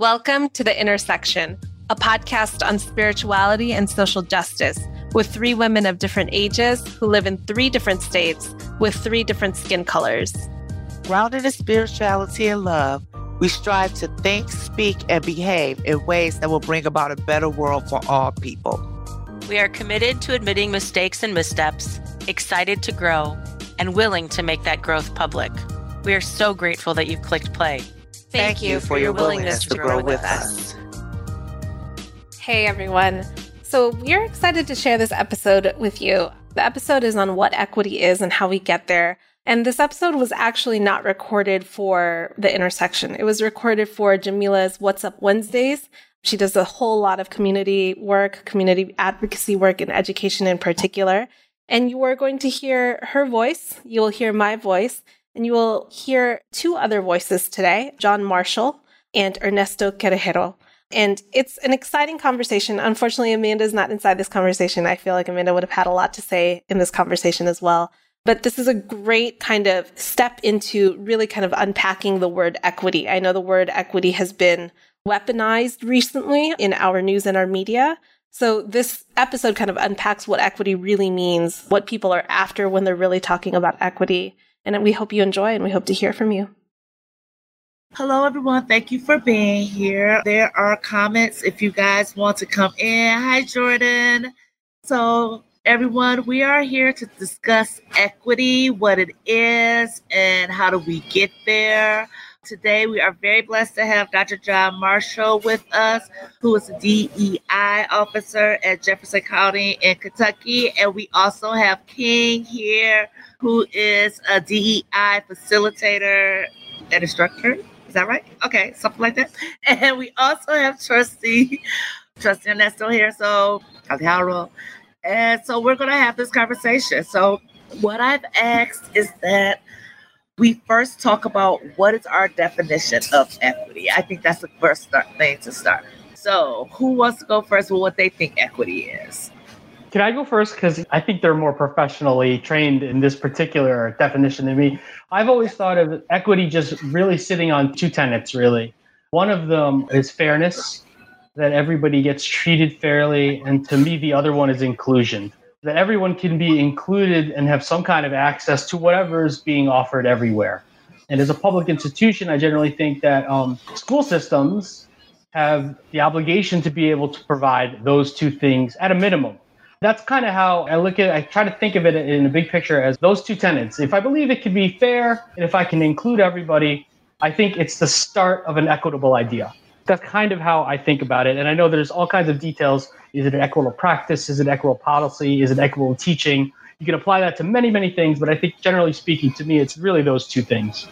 Welcome to The Intersection, a podcast on spirituality and social justice with three women of different ages who live in three different states with three different skin colors. Grounded in spirituality and love, we strive to think, speak, and behave in ways that will bring about a better world for all people. We are committed to admitting mistakes and missteps, excited to grow, and willing to make that growth public. We are so grateful that you've clicked play. Thank, you for your willingness to grow with us. Hey, everyone. So, we're excited to share this episode with you. The episode is on what equity is and how we get there. And this episode was actually not recorded for the intersection. It was recorded for Jamila's What's Up Wednesdays. She does a whole lot of community work, community advocacy work, and education in particular. And you are going to hear her voice. You will hear my voice. And you will hear two other voices today John Marshall and Ernesto Querijero. And it's an exciting conversation. Unfortunately, Amanda is not inside this conversation. I feel like Amanda would have had a lot to say in this conversation as well. But this is a great kind of step into really kind of unpacking the word equity. I know the word equity has been weaponized recently in our news and our media. So this episode kind of unpacks what equity really means, what people are after when they're really talking about equity, and we hope you enjoy and we hope to hear from you. Hello, everyone. Thank you for being here. There are comments if you guys want to come in. Hi, Jordan. So, everyone, we are here to discuss equity, what it is, and how do we get there. Today, we are very blessed to have Dr. John Marshall with us, who is a DEI officer at Jefferson County in Kentucky. And we also have King here, who is a DEI facilitator and instructor. Is that right? Okay, something like that. And we also have Trustee, Trustee Ernesto here. So, Alejandro. And so we're going to have this conversation. So, what I've asked is that we first talk about what is our definition of equity. I think that's the first start, thing to start. So, who wants to go first with what they think equity is? Can I go first? Because I think they're more professionally trained in this particular definition than me. I've always thought of equity just really sitting on two tenets, really. One of them is fairness, that everybody gets treated fairly. And to me, the other one is inclusion, that everyone can be included and have some kind of access to whatever is being offered everywhere. And as a public institution, I generally think that um, school systems have the obligation to be able to provide those two things at a minimum that's kind of how I look at. I try to think of it in a big picture as those two tenets. If I believe it can be fair and if I can include everybody, I think it's the start of an equitable idea. That's kind of how I think about it. And I know there's all kinds of details. Is it an equitable practice? Is it equitable policy? Is it equitable teaching? You can apply that to many, many things, but I think generally speaking, to me, it's really those two things.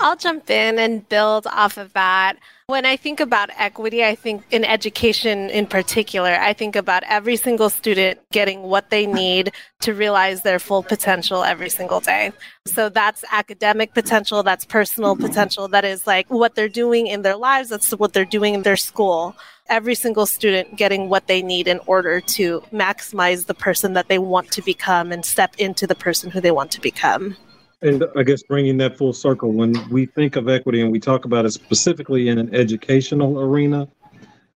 I'll jump in and build off of that. When I think about equity, I think in education in particular, I think about every single student getting what they need to realize their full potential every single day. So that's academic potential, that's personal potential, that is like what they're doing in their lives, that's what they're doing in their school. Every single student getting what they need in order to maximize the person that they want to become and step into the person who they want to become. And I guess bringing that full circle, when we think of equity and we talk about it specifically in an educational arena,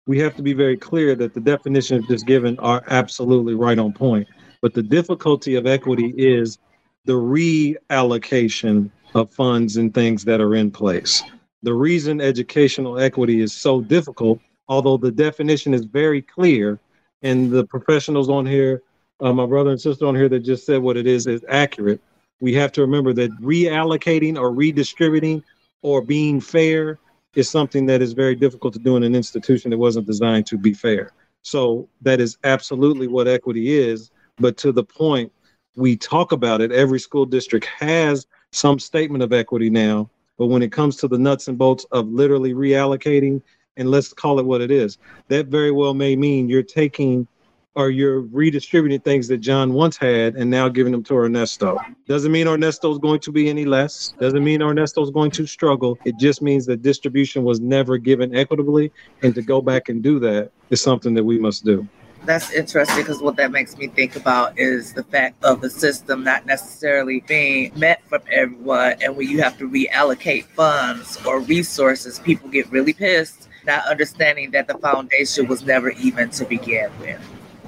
we have to be very clear that the definitions just given are absolutely right on point. But the difficulty of equity is the reallocation of funds and things that are in place. The reason educational equity is so difficult, although the definition is very clear, and the professionals on here, uh, my brother and sister on here that just said what it is, is accurate we have to remember that reallocating or redistributing or being fair is something that is very difficult to do in an institution that wasn't designed to be fair. So that is absolutely what equity is. But to the point, we talk about it. Every school district has some statement of equity now. But when it comes to the nuts and bolts of literally reallocating, and let's call it what it is, that very well may mean you're taking or you're redistributing things that John once had and now giving them to Ernesto. Doesn't mean Ernesto's going to be any less. Doesn't mean Ernesto's going to struggle. It just means that distribution was never given equitably. And to go back and do that is something that we must do. That's interesting because what that makes me think about is the fact of the system not necessarily being met from everyone. And when you have to reallocate funds or resources, people get really pissed not understanding that the foundation was never even to begin with.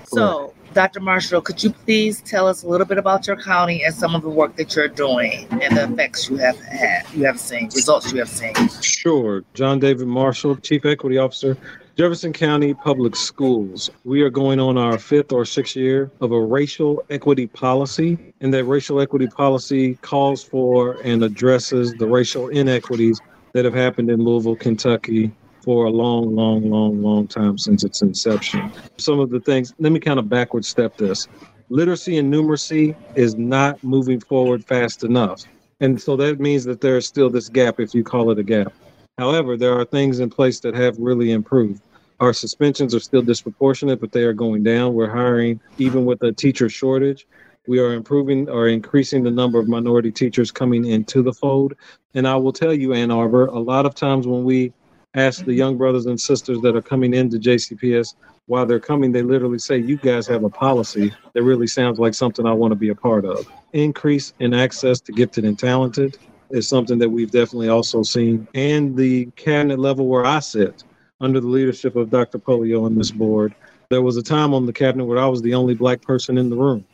So, Dr. Marshall, could you please tell us a little bit about your county and some of the work that you're doing and the effects you have had, you have seen, results you have seen? Sure. John David Marshall, Chief Equity Officer, Jefferson County Public Schools. We are going on our fifth or sixth year of a racial equity policy, and that racial equity policy calls for and addresses the racial inequities that have happened in Louisville, Kentucky, for a long, long, long, long time since its inception. Some of the things, let me kind of backward step this. Literacy and numeracy is not moving forward fast enough. And so that means that there is still this gap, if you call it a gap. However, there are things in place that have really improved. Our suspensions are still disproportionate, but they are going down. We're hiring, even with a teacher shortage, we are improving or increasing the number of minority teachers coming into the fold. And I will tell you, Ann Arbor, a lot of times when we ask the young brothers and sisters that are coming into JCPS while they're coming, they literally say, You guys have a policy that really sounds like something I want to be a part of. Increase in access to gifted and talented is something that we've definitely also seen. And the cabinet level where I sit, under the leadership of Dr. Pollio on this board, there was a time on the cabinet where I was the only black person in the room.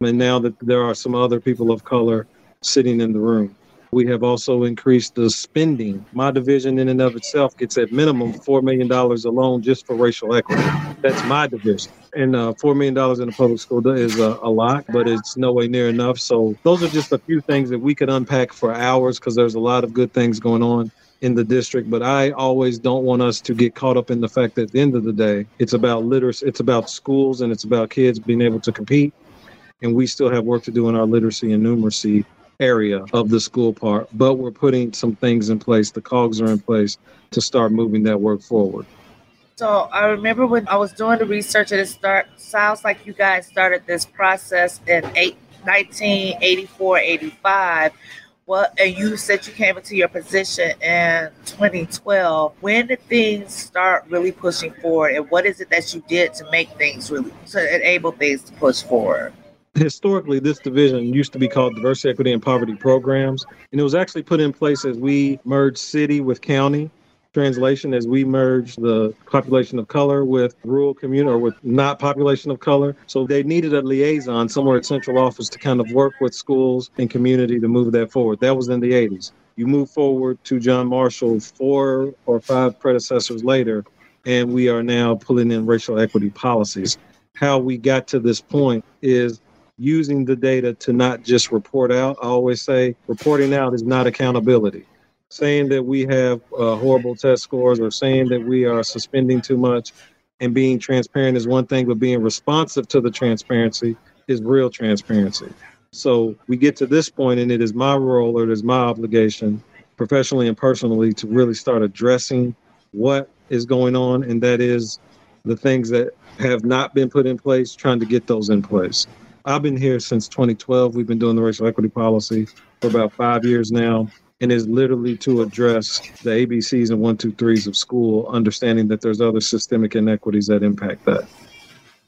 And now that there are some other people of color sitting in the room. We have also increased the spending. My division, in and of itself, gets at minimum $4 million alone just for racial equity. That's my division. And uh, $4 million in a public school is a, a lot, but it's no way near enough. So, those are just a few things that we could unpack for hours because there's a lot of good things going on in the district, but I always don't want us to get caught up in the fact that at the end of the day, it's about literacy, it's about schools, and it's about kids being able to compete. And we still have work to do in our literacy and numeracy area of the school part, but we're putting some things in place. The cogs are in place to start moving that work forward. So I remember when I was doing the research, and it start sounds like you guys started this process in eight, 1984, 85. Well, and you said you came into your position in 2012. When did things start really pushing forward, and what is it that you did to make things really to enable things to push forward? Historically this division used to be called diversity equity and poverty programs and it was actually put in place as we merged city with county. Translation as we merged the population of color with rural community or with not population of color. So they needed a liaison somewhere at central office to kind of work with schools and community to move that forward. That was in the 80s you move forward to john marshall four or five predecessors later and we are now pulling in racial equity policies. How we got to this point is using the data to not just report out. I always say reporting out is not accountability. Saying that we have uh, horrible test scores or saying that we are suspending too much and being transparent is one thing, but being responsive to the transparency is real transparency. So we get to this point, and it is my role or it is my obligation, professionally and personally, to really start addressing what is going on, and that is the things that have not been put in place, trying to get those in place. I've been here since 2012. We've been doing the racial equity policy for about five years now. And is literally to address the ABCs and one, two, threes of school, understanding that there's other systemic inequities that impact that.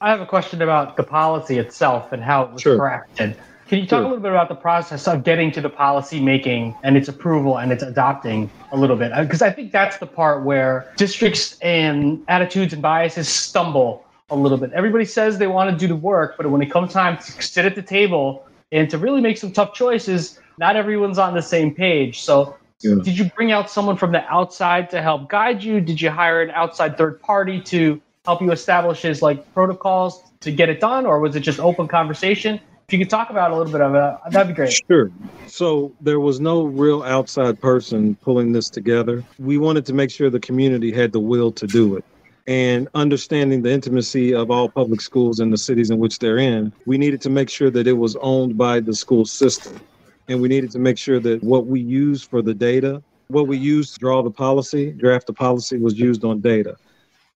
I have a question about the policy itself and how it was sure. crafted. Can you talk sure. a little bit about the process of getting to the policy making and its approval and its adopting a little bit? Uh, because I think that's the part where districts and attitudes and biases stumble a little bit. Everybody says they want to do the work, but when it comes time to sit at the table and to really make some tough choices, not everyone's on the same page. So, yeah. did you bring out someone from the outside to help guide you? Did you hire an outside third party to help you establish his like protocols to get it done, or was it just open conversation? If you could talk about a little bit of it, uh, that'd be great. Sure. So there was no real outside person pulling this together. We wanted to make sure the community had the will to do it and understanding the intimacy of all public schools in the cities in which they're in, we needed to make sure that it was owned by the school system. And we needed to make sure that what we use for the data, what we used to draw the policy, draft the policy, was used on data.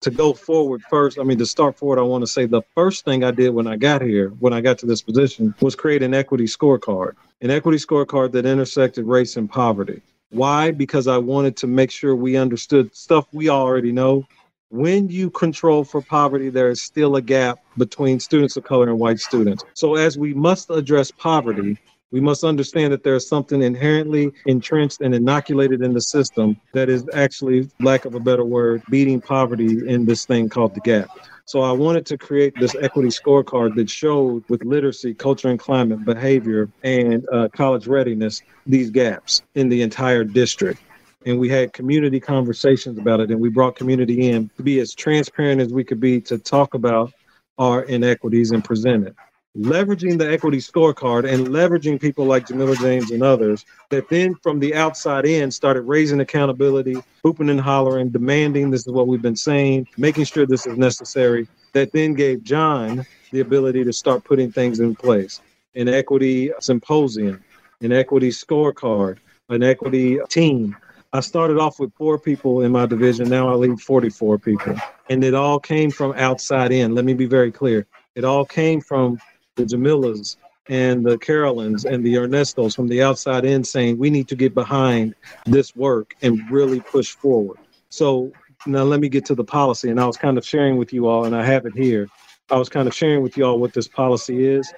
To go forward first, I mean, to start forward, I want to say the first thing I did when I got here, when I got to this position, was create an equity scorecard, an equity scorecard that intersected race and poverty. Why? Because I wanted to make sure we understood stuff we already know when you control for poverty, there is still a gap between students of color and white students. So, as we must address poverty, We must understand that there's something inherently entrenched and inoculated in the system that is actually, lack of a better word, beating poverty in this thing called the gap. So I wanted to create this equity scorecard that showed with literacy, culture and climate, behavior, and uh, college readiness, these gaps in the entire district. And we had community conversations about it, and we brought community in to be as transparent as we could be to talk about our inequities and present it leveraging the equity scorecard and leveraging people like Jamila James and others that then from the outside in started raising accountability, hooping and hollering, demanding this is what we've been saying, making sure this is necessary, that then gave John the ability to start putting things in place. An equity symposium, an equity scorecard, an equity team. I started off with four people in my division. Now I lead 44 people. And it all came from outside in. Let me be very clear. It all came from the Jamilas and the Carolyns and the Ernestos from the outside in saying we need to get behind this work and really push forward. So now let me get to the policy. And I was kind of sharing with you all, and I have it here. I was kind of sharing with you all what this policy is.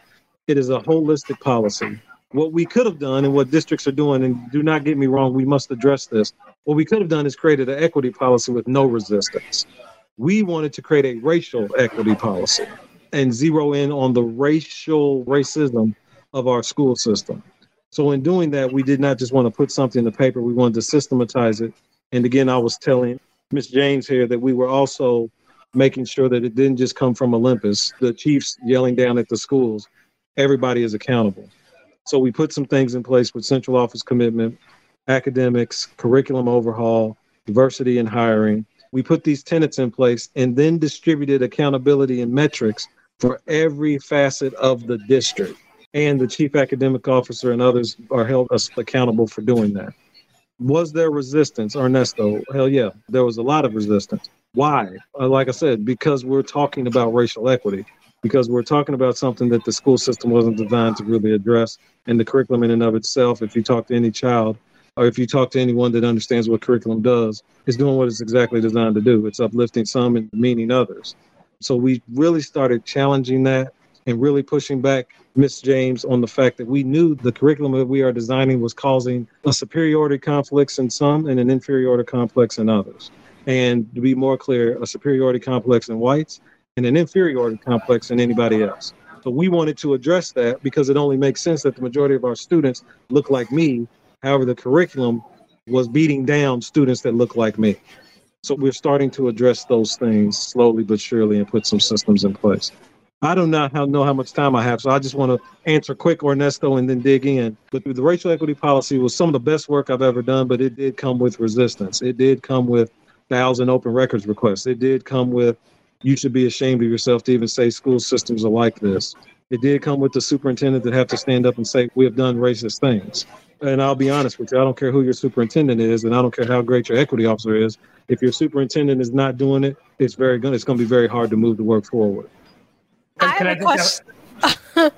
It is a holistic policy. What we could have done and what districts are doing, and do not get me wrong, we must address this. What we could have done is created an equity policy with no resistance. We wanted to create a racial equity policy and zero in on the racial racism of our school system. So in doing that, we did not just want to put something in the paper, we wanted to systematize it. And again, I was telling Miss James here that we were also making sure that it didn't just come from Olympus, the chiefs yelling down at the schools. Everybody is accountable. So we put some things in place with central office commitment, academics, curriculum overhaul, diversity in hiring. We put these tenets in place and then distributed accountability and metrics for every facet of the district. And the chief academic officer and others are held us accountable for doing that. Was there resistance, Ernesto? Hell yeah, there was a lot of resistance. Why? Uh, like I said, because we're talking about racial equity, because we're talking about something that the school system wasn't designed to really address. And the curriculum in and of itself, if you talk to any child, or if you talk to anyone that understands what curriculum does, is doing what it's exactly designed to do. It's uplifting some and demeaning others. So we really started challenging that and really pushing back Miss James on the fact that we knew the curriculum that we are designing was causing a superiority complex in some and an inferiority complex in others. And to be more clear, a superiority complex in whites and an inferiority complex than anybody else. So we wanted to address that because it only makes sense that the majority of our students look like me. However, the curriculum was beating down students that look like me. So we're starting to address those things slowly but surely and put some systems in place. I do not know how much time I have, so I just want to answer quick, Ernesto, and then dig in. But the racial equity policy was some of the best work I've ever done, but it did come with resistance. It did come with thousand open records requests. It did come with you should be ashamed of yourself to even say school systems are like this. It did come with the superintendent that have to stand up and say we have done racist things. And I'll be honest with you, I don't care who your superintendent is, and I don't care how great your equity officer is if your superintendent is not doing it, it's very good. It's going to be very hard to move the work forward. I have, a question. I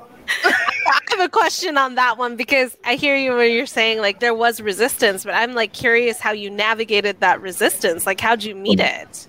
have a question on that one because I hear you when you're saying like there was resistance, but I'm like curious how you navigated that resistance. Like, how'd you meet mm-hmm. it?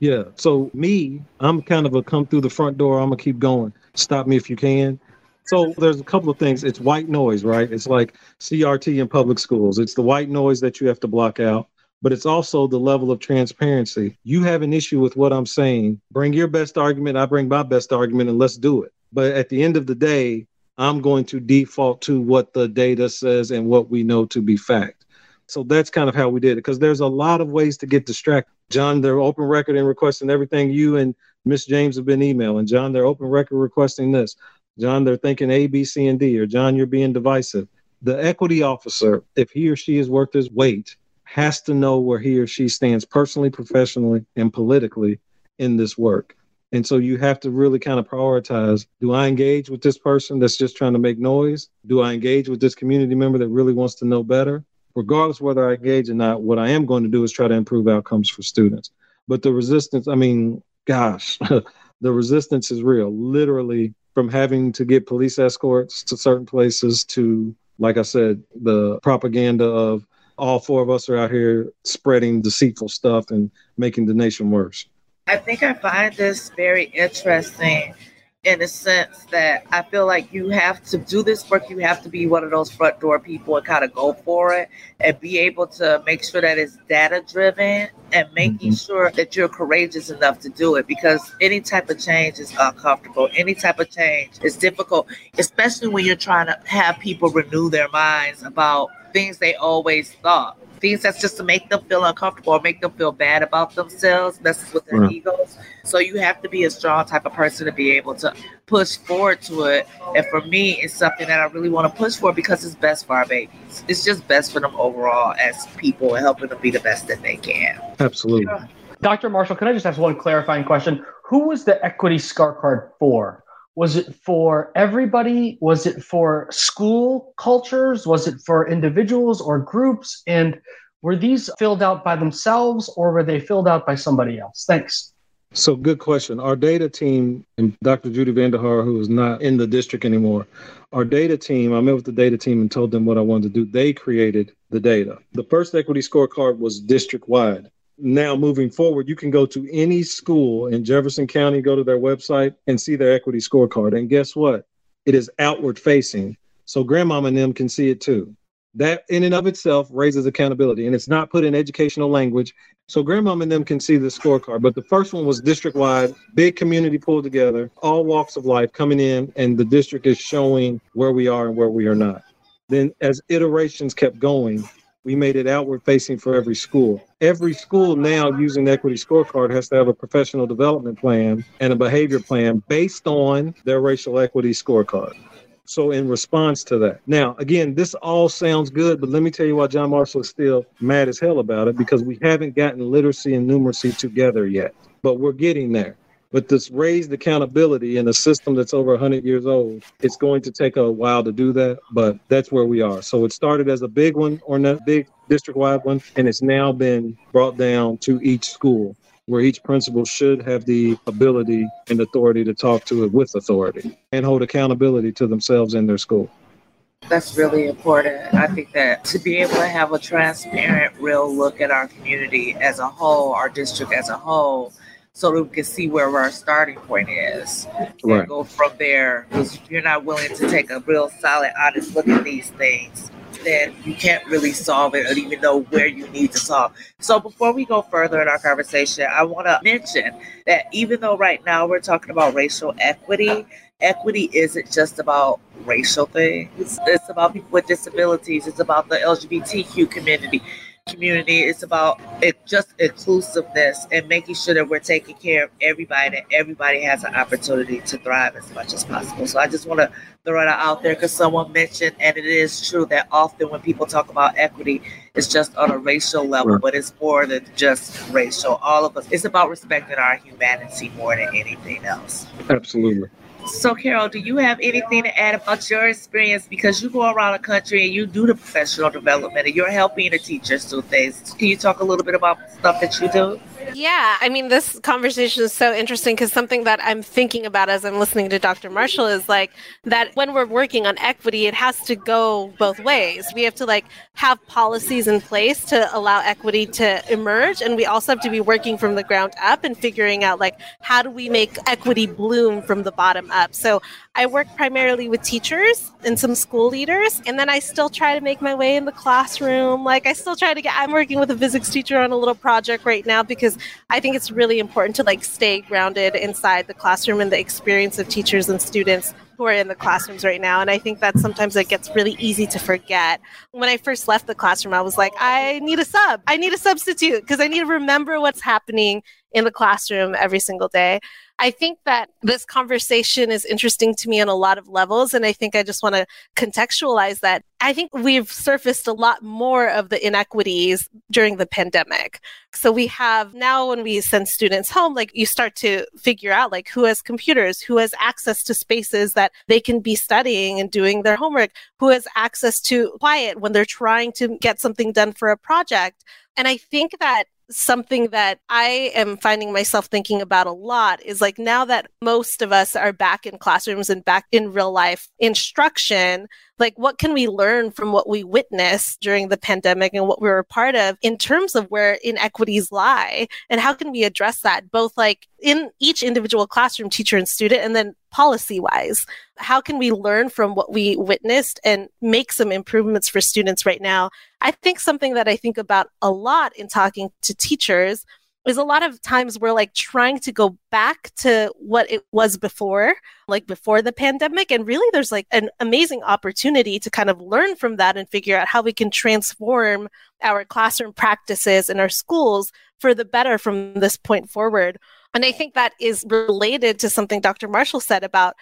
Yeah. So me, I'm kind of a come through the front door. I'm gonna keep going. Stop me if you can. So there's a couple of things. It's white noise, right? It's like CRT in public schools. It's the white noise that you have to block out but it's also the level of transparency. You have an issue with what I'm saying. Bring your best argument. I bring my best argument and let's do it. But at the end of the day, I'm going to default to what the data says and what we know to be fact. So that's kind of how we did it because there's a lot of ways to get distracted. John, they're open record and requesting everything you and Miss James have been emailing. John, they're open record requesting this. John, they're thinking A, B, C, and D, or John, you're being divisive. The equity officer, if he or she has worked his weight has to know where he or she stands personally, professionally, and politically in this work. And so you have to really kind of prioritize do I engage with this person that's just trying to make noise? Do I engage with this community member that really wants to know better? Regardless whether I engage or not, what I am going to do is try to improve outcomes for students. But the resistance, I mean, gosh, the resistance is real. Literally, from having to get police escorts to certain places to, like I said, the propaganda of all four of us are out here spreading deceitful stuff and making the nation worse. I think I find this very interesting in a sense that I feel like you have to do this work. You have to be one of those front door people and kind of go for it and be able to make sure that it's data driven and making mm-hmm. sure that you're courageous enough to do it because any type of change is uncomfortable. Any type of change is difficult, especially when you're trying to have people renew their minds about things they always thought things that's just to make them feel uncomfortable or make them feel bad about themselves, messes with their mm. egos. So you have to be a strong type of person to be able to push forward to it. And for me, it's something that I really want to push for because it's best for our babies. It's just best for them overall as people and helping them be the best that they can. Absolutely. Yeah. Dr. Marshall, can I just ask one clarifying question? Who was the equity scorecard for? Was it for everybody? Was it for school cultures? Was it for individuals or groups? And were these filled out by themselves or were they filled out by somebody else? Thanks. So, good question. Our data team, and Dr. Judy Vanderhaar, who is not in the district anymore, our data team, I met with the data team and told them what I wanted to do. They created the data. The first equity scorecard was district wide now moving forward, you can go to any school in Jefferson County, go to their website and see their equity scorecard. And guess what? It is outward facing. So grandmama and them can see it too. That in and of itself raises accountability and it's not put in educational language. So grandmama and them can see the scorecard. But the first one was district wide, big community pulled together, all walks of life coming in, and the district is showing where we are and where we are not. Then as iterations kept going, we made it outward facing for every school. Every school now using equity scorecard has to have a professional development plan and a behavior plan based on their racial equity scorecard. So, in response to that, now again, this all sounds good, but let me tell you why John Marshall is still mad as hell about it because we haven't gotten literacy and numeracy together yet, but we're getting there. But this raised accountability in a system that's over 100 years old, it's going to take a while to do that, but that's where we are. So it started as a big one or a big district wide one, and it's now been brought down to each school where each principal should have the ability and authority to talk to it with authority and hold accountability to themselves and their school. That's really important. I think that to be able to have a transparent, real look at our community as a whole, our district as a whole, so that we can see where our starting point is right. and go from there. Because if you're not willing to take a real solid, honest look at these things, then you can't really solve it or even know where you need to solve. So before we go further in our conversation, I want to mention that even though right now we're talking about racial equity, equity isn't just about racial things. It's about people with disabilities. It's about the LGBTQ community community. It's about it just inclusiveness and making sure that we're taking care of everybody and everybody has an opportunity to thrive as much as possible. So I just want to throw that out there because someone mentioned, and it is true that often when people talk about equity, it's just on a racial level, but it's more than just racial. All of us, it's about respecting our humanity more than anything else. Absolutely. So, Carol, do you have anything to add about your experience? Because you go around the country and you do the professional development and you're helping the teachers do things. Can you talk a little bit about stuff that you do? Yeah, I mean, this conversation is so interesting because something that I'm thinking about as I'm listening to Dr. Marshall is like that when we're working on equity, it has to go both ways. We have to like have policies in place to allow equity to emerge, and we also have to be working from the ground up and figuring out like how do we make equity bloom from the bottom up. So I work primarily with teachers and some school leaders, and then I still try to make my way in the classroom. Like I still try to get. I'm working with a physics teacher on a little project right now because I think it's really important to like stay grounded inside the classroom and the experience of teachers and students who are in the classrooms right now. And I think that sometimes it gets really easy to forget. When I first left the classroom, I was like, I need a sub. I need a substitute because I need to remember what's happening in the classroom every single day. I think that this conversation is interesting to me on a lot of levels. And I think I just want to contextualize that. I think we've surfaced a lot more of the inequities during the pandemic. So we have now when we send students home, like you start to figure out like who has computers, who has access to spaces that they can be studying and doing their homework, who has access to quiet when they're trying to get something done for a project. And I think that something that I am finding myself thinking about a lot is like now that most of us are back in classrooms and back in real life instruction, like what can we learn from what we witnessed during the pandemic and what we were a part of in terms of where inequities lie? And how can we address that both like in each individual classroom teacher and student and then policy wise? How can we learn from what we witnessed and make some improvements for students right now? I think something that I think about a lot in talking to teachers is a lot of times we're like trying to go back to what it was before, like before the pandemic. And really, there's like an amazing opportunity to kind of learn from that and figure out how we can transform our classroom practices in our schools for the better from this point forward. And I think that is related to something Dr. Marshall said about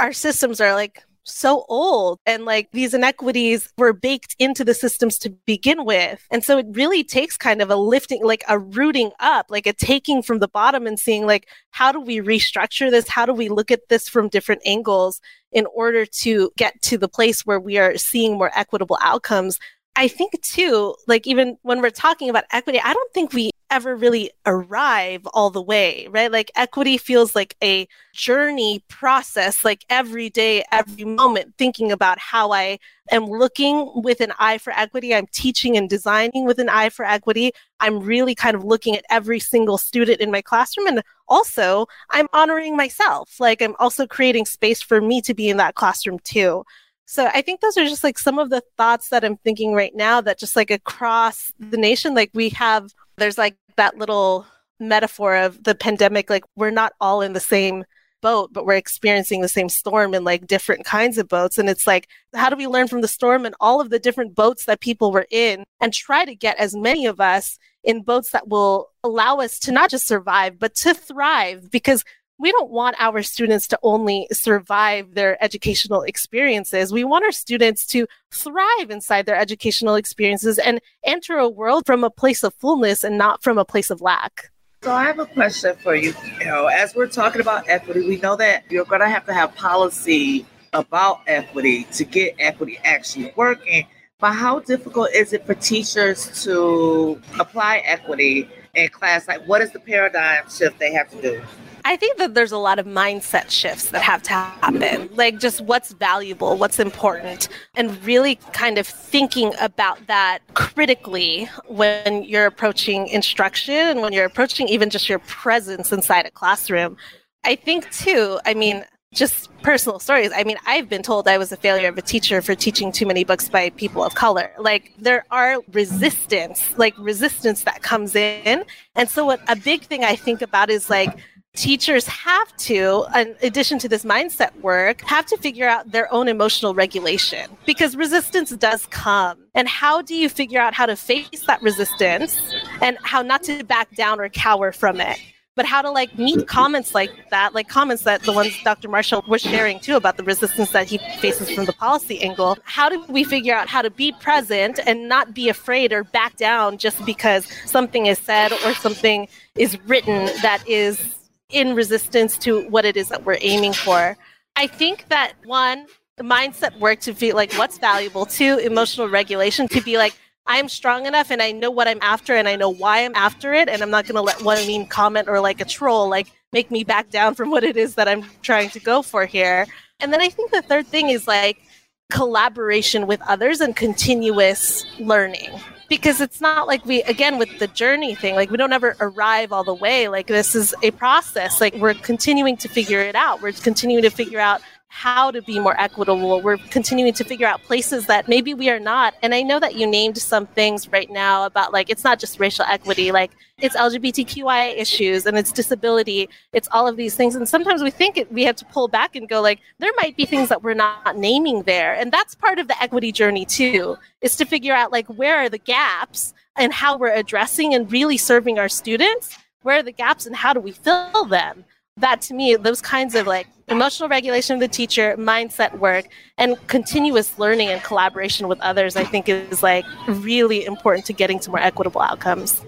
our systems are like so old and like these inequities were baked into the systems to begin with. And so it really takes kind of a lifting, like a rooting up, like a taking from the bottom and seeing like, how do we restructure this? How do we look at this from different angles in order to get to the place where we are seeing more equitable outcomes? I think too, like even when we're talking about equity, I don't think we ever really arrive all the way, right? Like equity feels like a journey process, like every day, every moment, thinking about how I am looking with an eye for equity. I'm teaching and designing with an eye for equity. I'm really kind of looking at every single student in my classroom. And also, I'm honoring myself. Like I'm also creating space for me to be in that classroom too. So I think those are just like some of the thoughts that I'm thinking right now that just like across the nation, like we have, there's like that little metaphor of the pandemic like we're not all in the same boat but we're experiencing the same storm in like different kinds of boats. And it's like how do we learn from the storm and all of the different boats that people were in and try to get as many of us in boats that will allow us to not just survive but to thrive? Because we don't want our students to only survive their educational experiences. We want our students to thrive inside their educational experiences and enter a world from a place of fullness and not from a place of lack. So I have a question for you. You know, as we're talking about equity, we know that you're going to have to have policy about equity to get equity actually working. But how difficult is it for teachers to apply equity in class? Like, what is the paradigm shift they have to do? I think that there's a lot of mindset shifts that have to happen, like just what's valuable, what's important, and really kind of thinking about that critically when you're approaching instruction and when you're approaching even just your presence inside a classroom. I think, too, I mean, just personal stories. I mean, I've been told I was a failure of a teacher for teaching too many books by people of color. Like there are resistance, like resistance that comes in. And so what a big thing I think about is like teachers have to, in addition to this mindset work, have to figure out their own emotional regulation because resistance does come. And how do you figure out how to face that resistance and how not to back down or cower from it? But how to like meet mm-hmm. comments like that, like comments that the ones Dr. Marshall was sharing too about the resistance that he faces from the policy angle. How do we figure out how to be present and not be afraid or back down just because something is said or something is written that is in resistance to what it is that we're aiming for. I think that one, the mindset work to be like what's valuable, two, emotional regulation to be like, I'm strong enough and I know what I'm after and I know why I'm after it. And I'm not going to let one mean comment or like a troll like make me back down from what it is that I'm trying to go for here. And then I think the third thing is like collaboration with others and continuous learning because it's not like we again with the journey thing like we don't ever arrive all the way. Like this is a process. Like we're continuing to figure it out. We're continuing to figure out how to be more equitable. We're continuing to figure out places that maybe we are not. And I know that you named some things right now about like it's not just racial equity, like it's LGBTQIA issues and it's disability, it's all of these things. And sometimes we think it, we have to pull back and go like there might be things that we're not naming there. And that's part of the equity journey too, is to figure out like where are the gaps and how we're addressing and really serving our students. Where are the gaps and how do we fill them? That to me, those kinds of like emotional regulation of the teacher, mindset work, and continuous learning and collaboration with others, I think is like really important to getting to more equitable outcomes.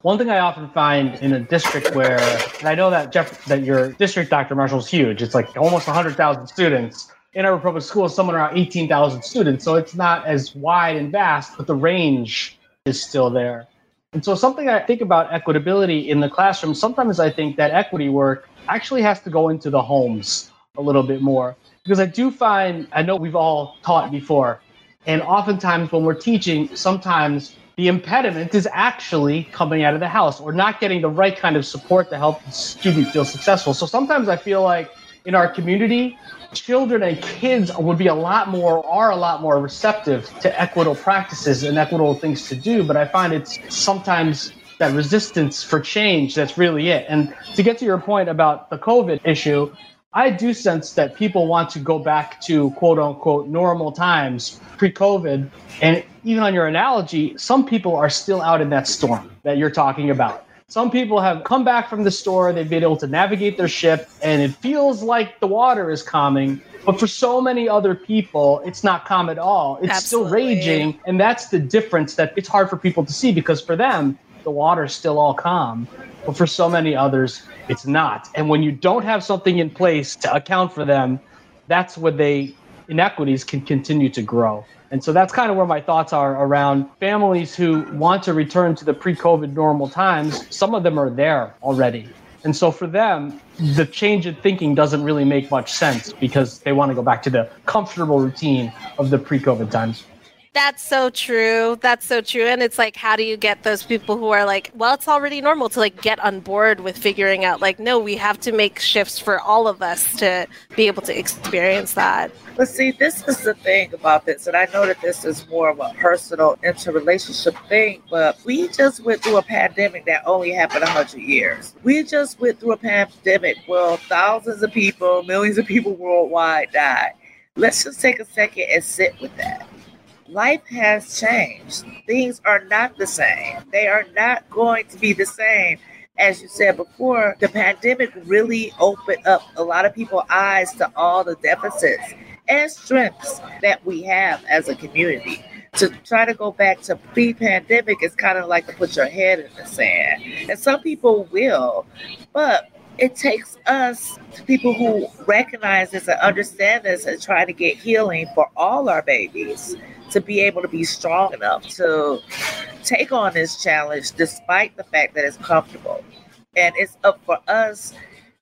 One thing I often find in a district where, and I know that Jeff, that your district, Dr. Marshall, is huge. It's like almost 100,000 students. In our public school, somewhere around 18,000 students. So it's not as wide and vast, but the range is still there. And so something I think about equitability in the classroom, sometimes I think that equity work actually has to go into the homes a little bit more because I do find I know we've all taught before, and oftentimes when we're teaching, sometimes the impediment is actually coming out of the house or not getting the right kind of support to help the student feel successful. So sometimes I feel like in our community, children and kids would be a lot more, are a lot more receptive to equitable practices and equitable things to do. But I find it's sometimes that resistance for change that's really it. And to get to your point about the COVID issue, I do sense that people want to go back to quote unquote normal times pre COVID. And even on your analogy, some people are still out in that storm that you're talking about. Some people have come back from the store, they've been able to navigate their ship, and it feels like the water is calming. But for so many other people, it's not calm at all. It's Absolutely. still raging. And that's the difference that it's hard for people to see because for them, the water's still all calm. But for so many others, it's not. And when you don't have something in place to account for them, that's where they inequities can continue to grow. And so that's kind of where my thoughts are around families who want to return to the pre-COVID normal times. Some of them are there already. And so for them, the change in thinking doesn't really make much sense because they want to go back to the comfortable routine of the pre-COVID times. That's so true. That's so true. And it's like, how do you get those people who are like, well, it's already normal to like get on board with figuring out, like, no, we have to make shifts for all of us to be able to experience that. But see, this is the thing about this, and I know that this is more of a personal interrelationship thing, but we just went through a pandemic that only happened 100 years. We just went through a pandemic where thousands of people, millions of people worldwide died. Let's just take a second and sit with that life has changed. Things are not the same. They are not going to be the same. As you said before, the pandemic really opened up a lot of people's eyes to all the deficits and strengths that we have as a community. To try to go back to pre pandemic is kind of like to put your head in the sand. And some people will, but it takes us, people who recognize this and understand this, and try to get healing for all our babies to be able to be strong enough to take on this challenge despite the fact that it's comfortable. And it's up for us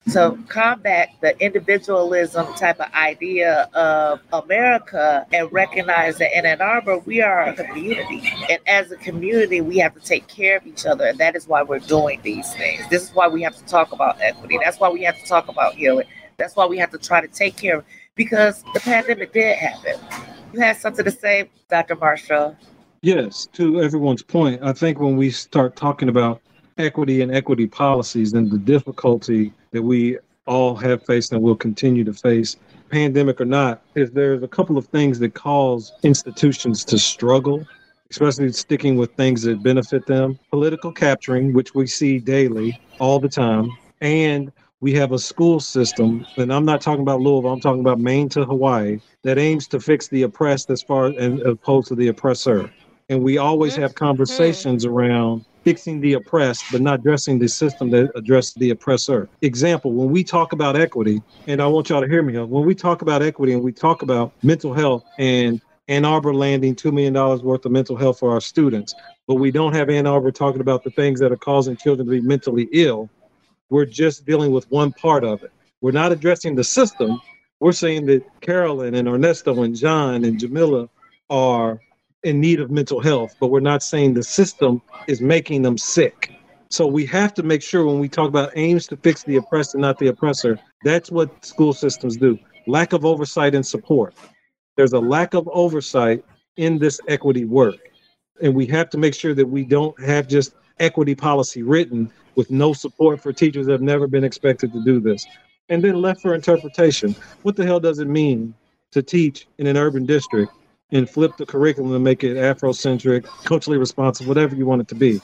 to combat the individualism type of idea of America and recognize that in Ann Arbor, we are a community. And as a community, we have to take care of each other. And that is why we're doing these things. This is why we have to talk about equity. That's why we have to talk about healing. That's why we have to try to take care of because the pandemic did happen. You had something to say, Dr. Marshall? Yes, to everyone's point, I think when we start talking about equity and equity policies and the difficulty that we all have faced and will continue to face, pandemic or not, is there's a couple of things that cause institutions to struggle, especially sticking with things that benefit them. Political capturing, which we see daily, all the time, and we have a school system, and I'm not talking about Louisville, I'm talking about Maine to Hawaii, that aims to fix the oppressed as far as opposed to the oppressor. And we always have mm-hmm. conversations around fixing the oppressed, but not addressing the system that addresses the oppressor. Example, when we talk about equity, and I want y'all to hear me, when we talk about equity and we talk about mental health and Ann Arbor landing $2 million worth of mental health for our students, but we don't have Ann Arbor talking about the things that are causing children to be mentally ill we're just dealing with one part of it. We're not addressing the system. We're saying that Carolyn and Ernesto and John and Jamila are in need of mental health, but we're not saying the system is making them sick. So we have to make sure when we talk about aims to fix the oppressed and not the oppressor, that's what school systems do. Lack of oversight and support. There's a lack of oversight in this equity work. And we have to make sure that we don't have just equity policy written with no support for teachers that have never been expected to do this. And then left for interpretation. What the hell does it mean to teach in an urban district and flip the curriculum and make it Afrocentric, culturally responsive, whatever you want it to be?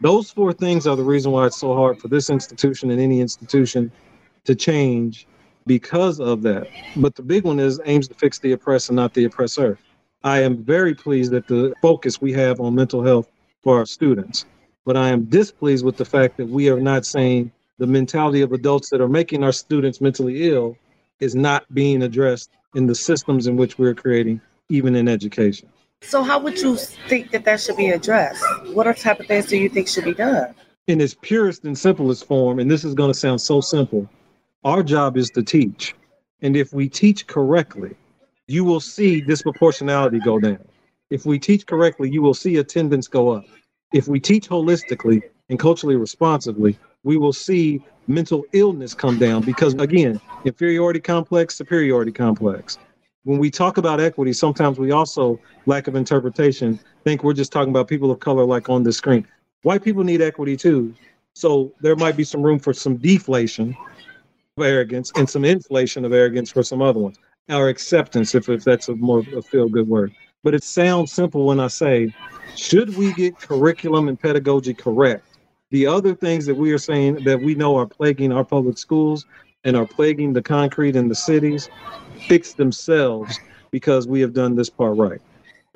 Those four things are the reason why it's so hard for this institution and any institution to change because of that. But the big one is aims to fix the oppressed and not the oppressor. I am very pleased that the focus we have on mental health for our students. But I am displeased with the fact that we are not saying the mentality of adults that are making our students mentally ill is not being addressed in the systems in which we're creating, even in education. So, how would you think that that should be addressed? What are type of things do you think should be done? In its purest and simplest form, and this is going to sound so simple, our job is to teach. And if we teach correctly, you will see disproportionality go down. If we teach correctly, you will see attendance go up if we teach holistically and culturally responsively, we will see mental illness come down because again, inferiority complex, superiority complex. When we talk about equity, sometimes we also lack of interpretation think we're just talking about people of color like on the screen. White people need equity too. So there might be some room for some deflation of arrogance and some inflation of arrogance for some other ones. Our acceptance, if, if that's a more a feel good word. But it sounds simple when I say, should we get curriculum and pedagogy correct? The other things that we are saying that we know are plaguing our public schools and are plaguing the concrete in the cities fix themselves because we have done this part right.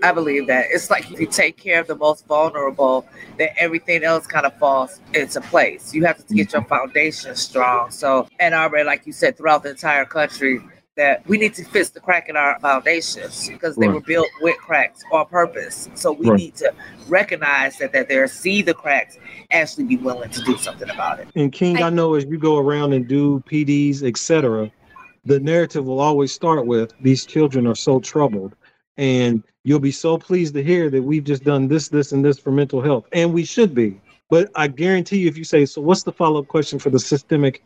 I believe that it's like if you take care of the most vulnerable, then everything else kind of falls into place. You have to get your mm-hmm. foundation strong. So, and already, like you said, throughout the entire country, that we need to fix the crack in our foundations because they right. were built with cracks on purpose. So we right. need to recognize that that there, see the cracks, actually be willing to do something about it. And King, I, I know as you go around and do PDs, etc., the narrative will always start with these children are so troubled, and you'll be so pleased to hear that we've just done this, this, and this for mental health, and we should be. But I guarantee you, if you say, so what's the follow up question for the systemic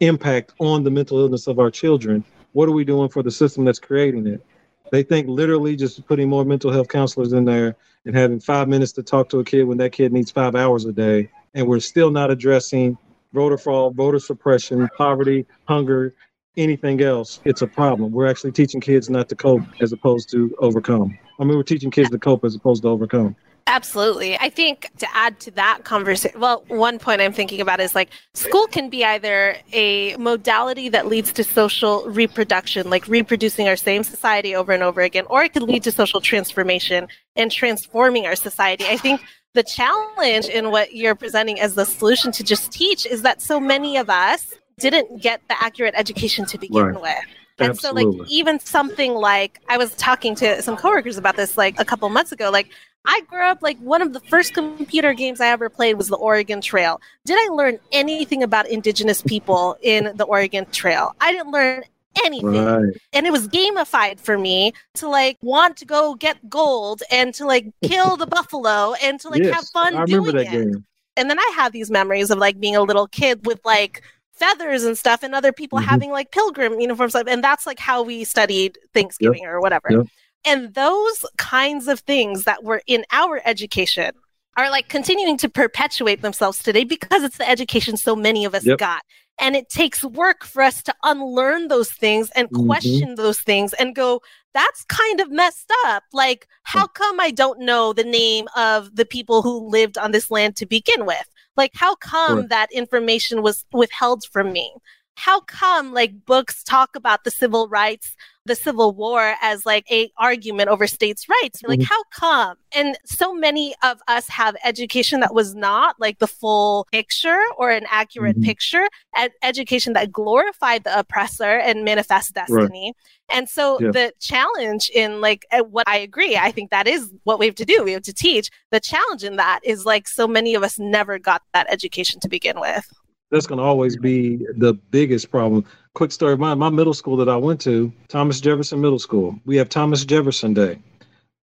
impact on the mental illness of our children? What are we doing for the system that's creating it? They think literally just putting more mental health counselors in there and having five minutes to talk to a kid when that kid needs five hours a day. And we're still not addressing voter fraud, voter suppression, poverty, hunger, anything else. It's a problem. We're actually teaching kids not to cope as opposed to overcome. I mean, we're teaching kids to cope as opposed to overcome. Absolutely. I think to add to that conversation, well, one point I'm thinking about is like school can be either a modality that leads to social reproduction, like reproducing our same society over and over again, or it could lead to social transformation and transforming our society. I think the challenge in what you're presenting as the solution to just teach is that so many of us didn't get the accurate education to begin right. with. And Absolutely. so like even something like I was talking to some coworkers about this like a couple months ago like I grew up like one of the first computer games I ever played was the Oregon Trail. Did I learn anything about indigenous people in the Oregon Trail? I didn't learn anything. Right. And it was gamified for me to like want to go get gold and to like kill the buffalo and to like yes, have fun doing it. Game. And then I have these memories of like being a little kid with like feathers and stuff and other people mm-hmm. having like pilgrim uniforms and that's like how we studied Thanksgiving yep. or whatever. Yep. And those kinds of things that were in our education are like continuing to perpetuate themselves today because it's the education so many of us yep. got. And it takes work for us to unlearn those things and mm-hmm. question those things and go, that's kind of messed up. Like, how come I don't know the name of the people who lived on this land to begin with? Like, how come sure. that information was withheld from me? How come like books talk about the civil rights the Civil War as like a argument over states' rights. Like, mm-hmm. how come? And so many of us have education that was not like the full picture or an accurate mm-hmm. picture, ed- education that glorified the oppressor and manifest destiny. Right. And so yeah. the challenge in like what I agree, I think that is what we have to do. We have to teach. The challenge in that is like so many of us never got that education to begin with that's going to always be the biggest problem. Quick story: my my middle school that I went to, Thomas Jefferson Middle School. We have Thomas Jefferson Day.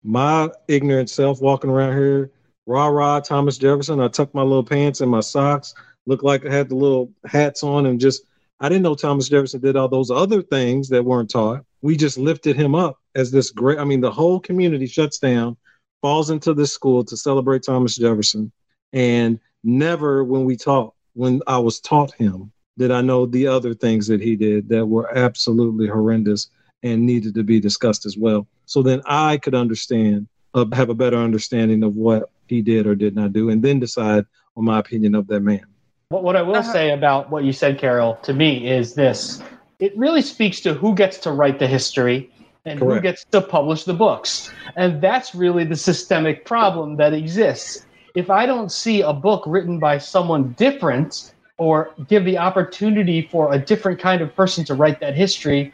My ignorant self walking around here, rah rah, Thomas Jefferson. I tucked my little pants and my socks, looked like I had the little hats on, and just I didn't know Thomas Jefferson did all those other things that weren't taught. We just lifted him up as this great. I mean, the whole community shuts down, falls into this school to celebrate Thomas Jefferson, and never when we talk when I was taught him did I know the other things that he did that were absolutely horrendous and needed to be discussed as well. So then I could understand, uh, have a better understanding of what he did or did not do, and then decide on my opinion of that man. What, what I will uh-huh. say about what you said, Carol, to me is this it really speaks to who gets to write the history and Correct. who gets to publish the books. And that's really the systemic problem that exists if I don't see a book written by someone different or give the opportunity for a different kind of person to write that history,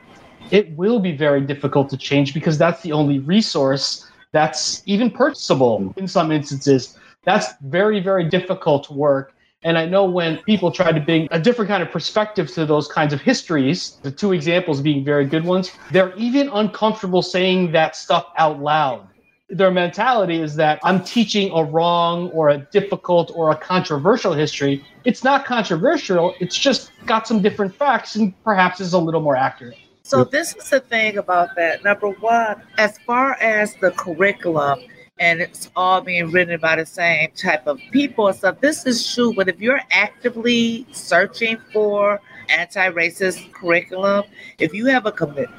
it will be very difficult to change because that's the only resource that's even purchasable in some instances. That's very, very difficult to work. And I know when people try to bring a different kind of perspective to those kinds of histories, the two examples being very good ones, they're even uncomfortable saying that stuff out loud their mentality is that I'm teaching a wrong or a difficult or a controversial history. It's not controversial, it's just got some different facts and perhaps is a little more accurate. So, this is the thing about that. Number one, as far as the curriculum, and it's all being written by the same type of people and stuff. This is true, but if you're actively searching for anti-racist curriculum, if you have a commitment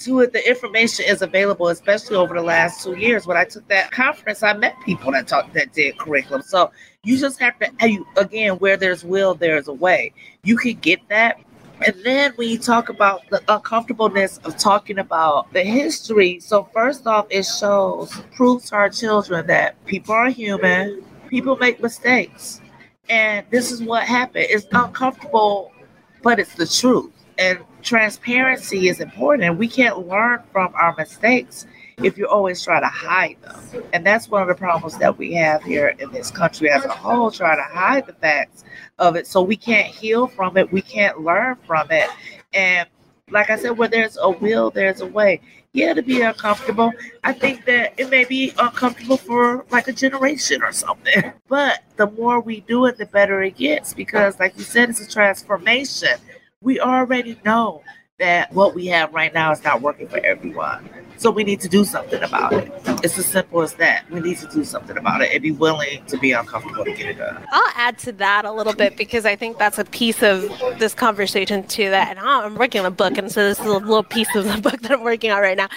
to it, the information is available, especially over the last two years. When I took that conference, I met people that talked that did curriculum. So you just have to, again, where there's will, there's a way. You can get that and then when you talk about the uncomfortableness of talking about the history, so first off, it shows, proves to our children that people are human, people make mistakes. And this is what happened. It's uncomfortable, but it's the truth. And transparency is important. We can't learn from our mistakes if you always try to hide them. And that's one of the problems that we have here in this country as a whole, trying to hide the facts of it. So we can't heal from it, we can't learn from it. And like I said, where there's a will, there's a way. Yeah, to be uncomfortable. I think that it may be uncomfortable for like a generation or something. But the more we do it, the better it gets because, like you said, it's a transformation. We already know that what we have right now is not working for everyone. So we need to do something about it. It's as simple as that. We need to do something about it and be willing to be uncomfortable to get it done. I'll add to that a little bit because I think that's a piece of this conversation too. That and I'm working on a book, and so this is a little piece of the book that I'm working on right now.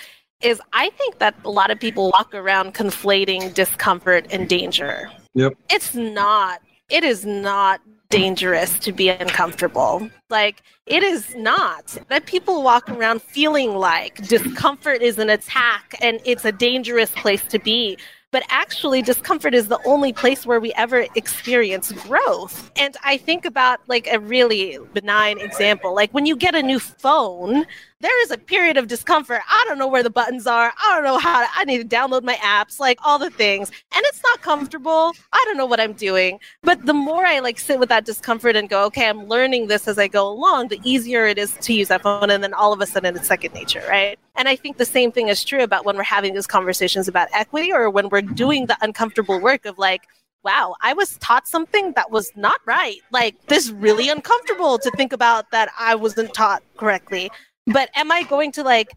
Is I think that a lot of people walk around conflating discomfort and danger. Yep. It's not. It is not dangerous to be uncomfortable. Like, it is not. That people walk around feeling like discomfort is an attack and it's a dangerous place to be. But actually, discomfort is the only place where we ever experience growth. And I think about like a really benign example. Like when you get a new phone, there is a period of discomfort. I don't know where the buttons are. I don't know how to, I need to download my apps, like all the things. And it's not comfortable. I don't know what I'm doing. But the more I like sit with that discomfort and go, okay, I'm learning this as I go along, the easier it is to use that phone. And then all of a sudden it's second nature, right? And I think the same thing is true about when we're having these conversations about equity or when we're doing the uncomfortable work of like, wow, I was taught something that was not right. Like, this really uncomfortable to think about that I wasn't taught correctly. But am I going to like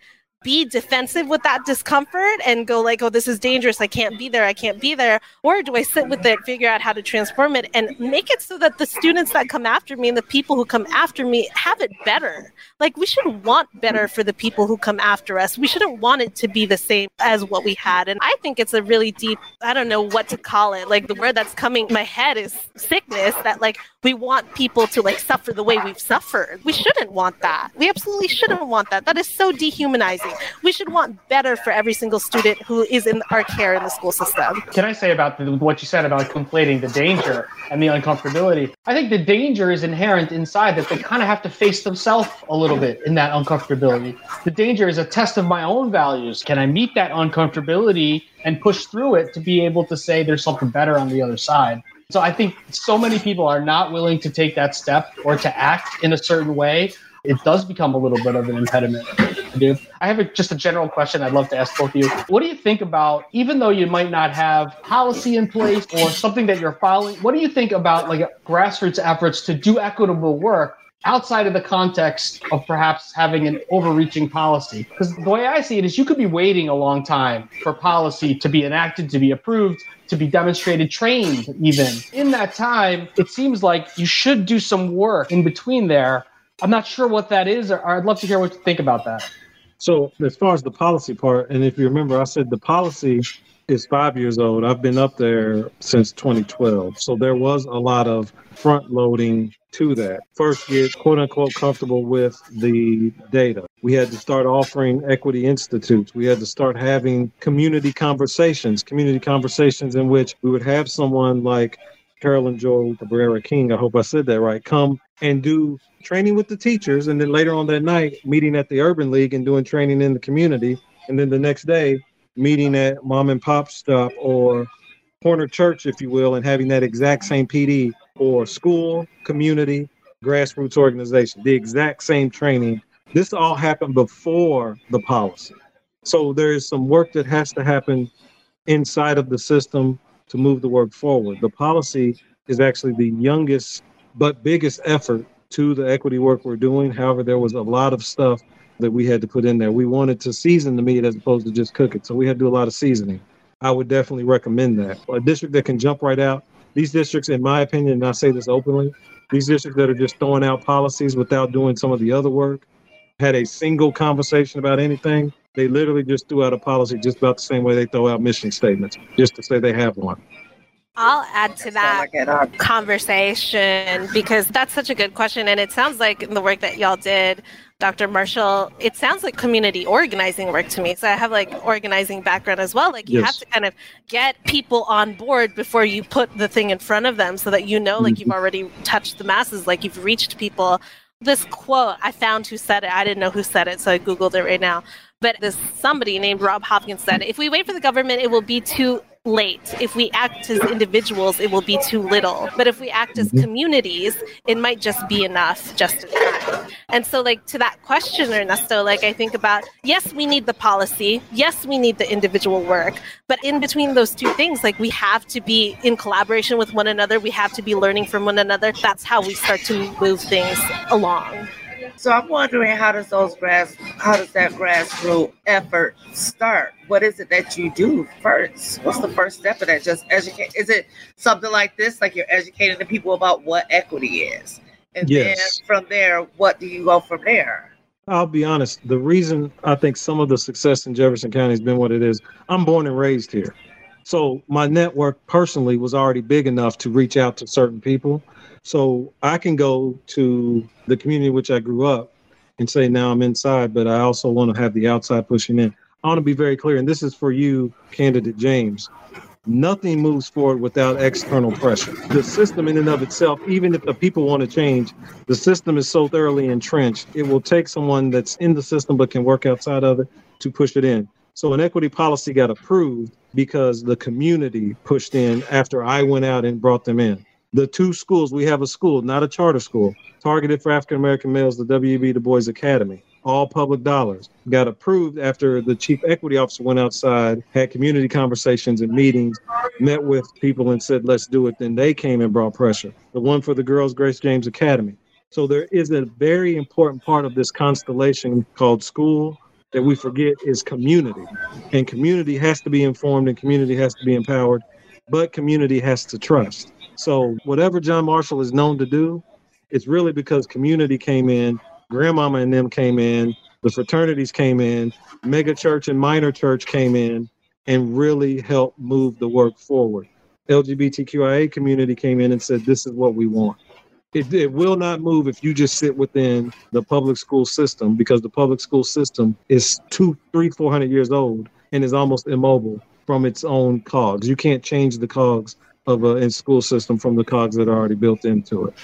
be defensive with that discomfort and go like, oh, this is dangerous. I can't be there. I can't be there. Or do I sit with it, figure out how to transform it and make it so that the students that come after me and the people who come after me have it better? Like we should want better for the people who come after us. We shouldn't want it to be the same as what we had. And I think it's a really deep, I don't know what to call it. Like the word that's coming my head is sickness that like we want people to like suffer the way we've suffered. We shouldn't want that. We absolutely shouldn't want that. That is so dehumanizing. We should want better for every single student who is in our care in the school system. Can I say about the, what you said about conflating the danger and the uncomfortability? I think the danger is inherent inside that they kind of have to face themselves a little bit in that uncomfortability. The danger is a test of my own values. Can I meet that uncomfortability and push through it to be able to say there's something better on the other side? So I think so many people are not willing to take that step or to act in a certain way it does become a little bit of an impediment. I. I have a, just a general question I'd love to ask both of you. What do you think about, even though you might not have policy in place or something that you're following, what do you think about like grassroots efforts to do equitable work outside of the context of perhaps having an overreaching policy. Because the way I see it is you could be waiting a long time for policy to be enacted, to be approved, to be demonstrated, trained even. In that time, it seems like you should do some work in between there I'm not sure what that is, or, I'd love to hear what you think about that. So, as far as the policy part, and if you remember, I said the policy is five years old. I've been up there since 2012. So, there was a lot of front loading to that. First, get quote unquote comfortable with the data. We had to start offering equity institutes. We had to start having community conversations, community conversations in which we would have someone like Carolyn Joy Cabrera King, I hope I said that right, come and do training with the teachers, and then later on that night, meeting at the Urban League and doing training in the community, and then the next day, meeting at mom and pop stop or corner church, if you will, and having that exact same PD or school, community, grassroots organization, the exact same training. This all happened before the policy. So there is some work that has to happen inside of the system to move the work forward. The policy is actually the youngest but biggest effort to the equity work we're doing. However, there was a lot of stuff that we had to put in there. We wanted to season the meat as opposed to just cook it. So we had to do a lot of seasoning. I would definitely recommend that. A district that can jump right out. These districts, in my opinion, and I say this openly, these districts that are just throwing out policies without doing some of the other work, had a single conversation about anything, they literally just threw out a policy just about the same way they throw out mission statements, just to say they have one. I'll add to that conversation because that's such a good question. And it sounds like in the work that y'all did, Dr. Marshall, it sounds like community organizing work to me. So I have like organizing background as well. Like you yes. have to kind of get people on board before you put the thing in front of them so that you know, like mm-hmm. you've already touched the masses, like you've reached people. This quote I found who said it. I didn't know who said it, so I Googled it right now. But this somebody named Rob Hopkins said, if we wait for the government, it will be too late. If we act as individuals, it will be too little. But if we act as mm-hmm. communities, it might just be enough just in time. And so, like, to that question, Ernesto, like, I think about yes, we need the policy. Yes, we need the individual work. But in between those two things, like, we have to be in collaboration with one another. We have to be learning from one another. That's how we start to move things along. So I'm wondering how does those grass how does that grassroots effort start? What is it that you do first? What's the first step of that? Just educate is it something like this? Like you're educating the people about what equity is? And yes. then from there, what do you go from there? I'll be honest. The reason I think some of the success in Jefferson County has been what it is, I'm born and raised here. So my network personally was already big enough to reach out to certain people. So I can go to the community which I grew up and say now I'm inside, but I also want to have the outside pushing in. I want to be very clear, and this is for you, candidate James. Nothing moves forward without external pressure. The system, in and of itself, even if the people want to change, the system is so thoroughly entrenched, it will take someone that's in the system but can work outside of it to push it in. So, an equity policy got approved because the community pushed in after I went out and brought them in the two schools we have a school not a charter school targeted for african american males the w.e.b du bois academy all public dollars. Got approved after the chief equity officer went outside had community conversations and meetings met with people and said let's do it. Then they came and brought pressure. The one for the girls grace james academy. So there is a very important part of this constellation called school that we forget is community. And community has to be informed and community has to be empowered but community has to trust so whatever John Marshall is known to do, it's really because community came in, grandmama and them came in, the fraternities came in, mega church and minor church came in and really helped move the work forward. LGBTQIA community came in and said, this is what we want. It, it will not move if you just sit within the public school system because the public school system is two, three, four hundred years old and is almost immobile from its own cogs. You can't change the cogs of a school system from the cogs that are already built into it.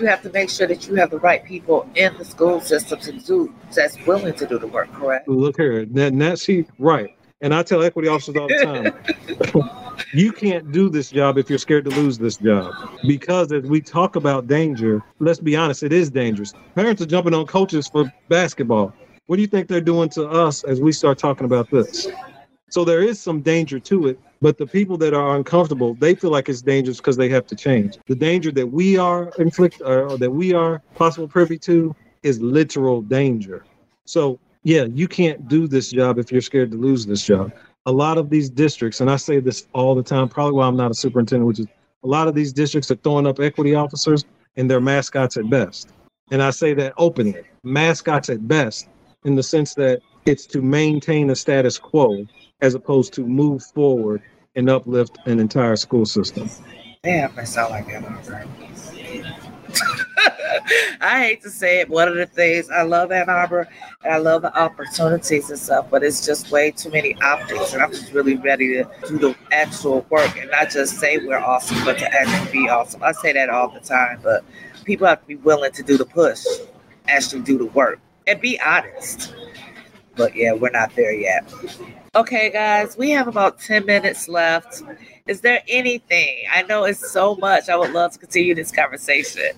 You have to make sure that you have the right people in the school system to do that's willing to do the work, correct? Look here, Nancy, right. And I tell equity officers all the time, you can't do this job if you're scared to lose this job. Because as we talk about danger, let's be honest, it is dangerous. Parents are jumping on coaches for basketball. What do you think they're doing to us as we start talking about this? So there is some danger to it, but the people that are uncomfortable, they feel like it's dangerous because they have to change. The danger that we are inflict uh, or that we are possible privy to is literal danger. So yeah, you can't do this job if you're scared to lose this job. A lot of these districts, and I say this all the time, probably why I'm not a superintendent, which is a lot of these districts are throwing up equity officers and they're mascots at best. And I say that openly, mascots at best, in the sense that it's to maintain a status quo as opposed to move forward and uplift an entire school system. Damn, that sound like that. I hate to say it. One of the things I love Ann Arbor and I love the opportunities and stuff, but it's just way too many optics. And I'm just really ready to do the actual work and not just say we're awesome, but to actually be awesome. I say that all the time, but people have to be willing to do the push, actually do the work, and be honest. But yeah, we're not there yet. Okay, guys, we have about 10 minutes left. Is there anything? I know it's so much. I would love to continue this conversation.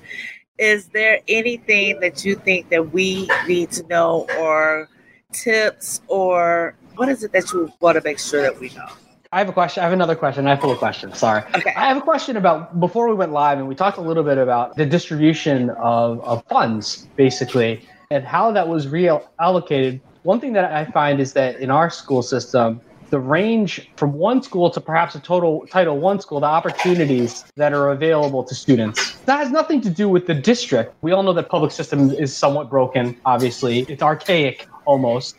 Is there anything that you think that we need to know or tips or what is it that you want to make sure that we know? I have a question. I have another question. I have full of questions. Sorry. Okay. I have a question about before we went live, and we talked a little bit about the distribution of, of funds, basically, and how that was reallocated. One thing that I find is that in our school system, the range from one school to perhaps a total Title One school, the opportunities that are available to students. That has nothing to do with the district. We all know that public system is somewhat broken. Obviously, it's archaic almost.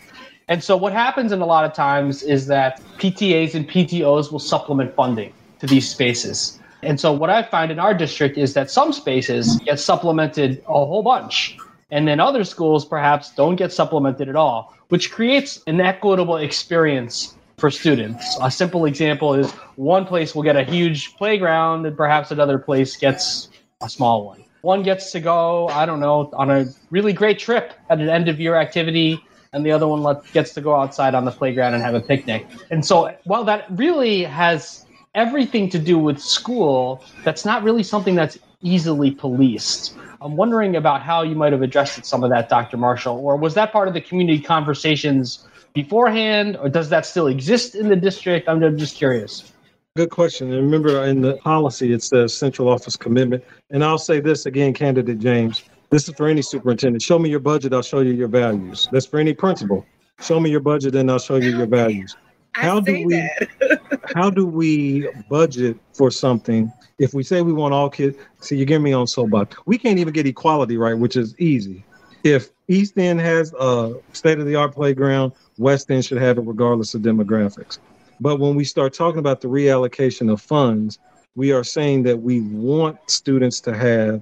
And so what happens in a lot of times is that PTAs and PTOs will supplement funding to these spaces. And so what I find in our district is that some spaces get supplemented a whole bunch. And then other schools perhaps don't get supplemented at all, which creates an equitable experience for students. A simple example is one place will get a huge playground and perhaps another place gets a small one. One gets to go, I don't know, on a really great trip at an end of year activity and the other one gets to go outside on the playground and have a picnic. And so, while that really has everything to do with school, that's not really something that's easily policed. I'm wondering about how you might have addressed some of that, Dr. Marshall, or was that part of the community conversations beforehand, or does that still exist in the district? I'm just curious. Good question. And remember, in the policy, it says central office commitment. And I'll say this again, candidate James. This is for any superintendent. Show me your budget, I'll show you your values. That's for any principal. Show me your budget, and I'll show you your values. How do we how do we budget for something if we say we want all kids? See, you get me on so soapbox. We can't even get equality right, which is easy. If East End has a state of the art playground, West End should have it regardless of demographics. But when we start talking about the reallocation of funds, we are saying that we want students to have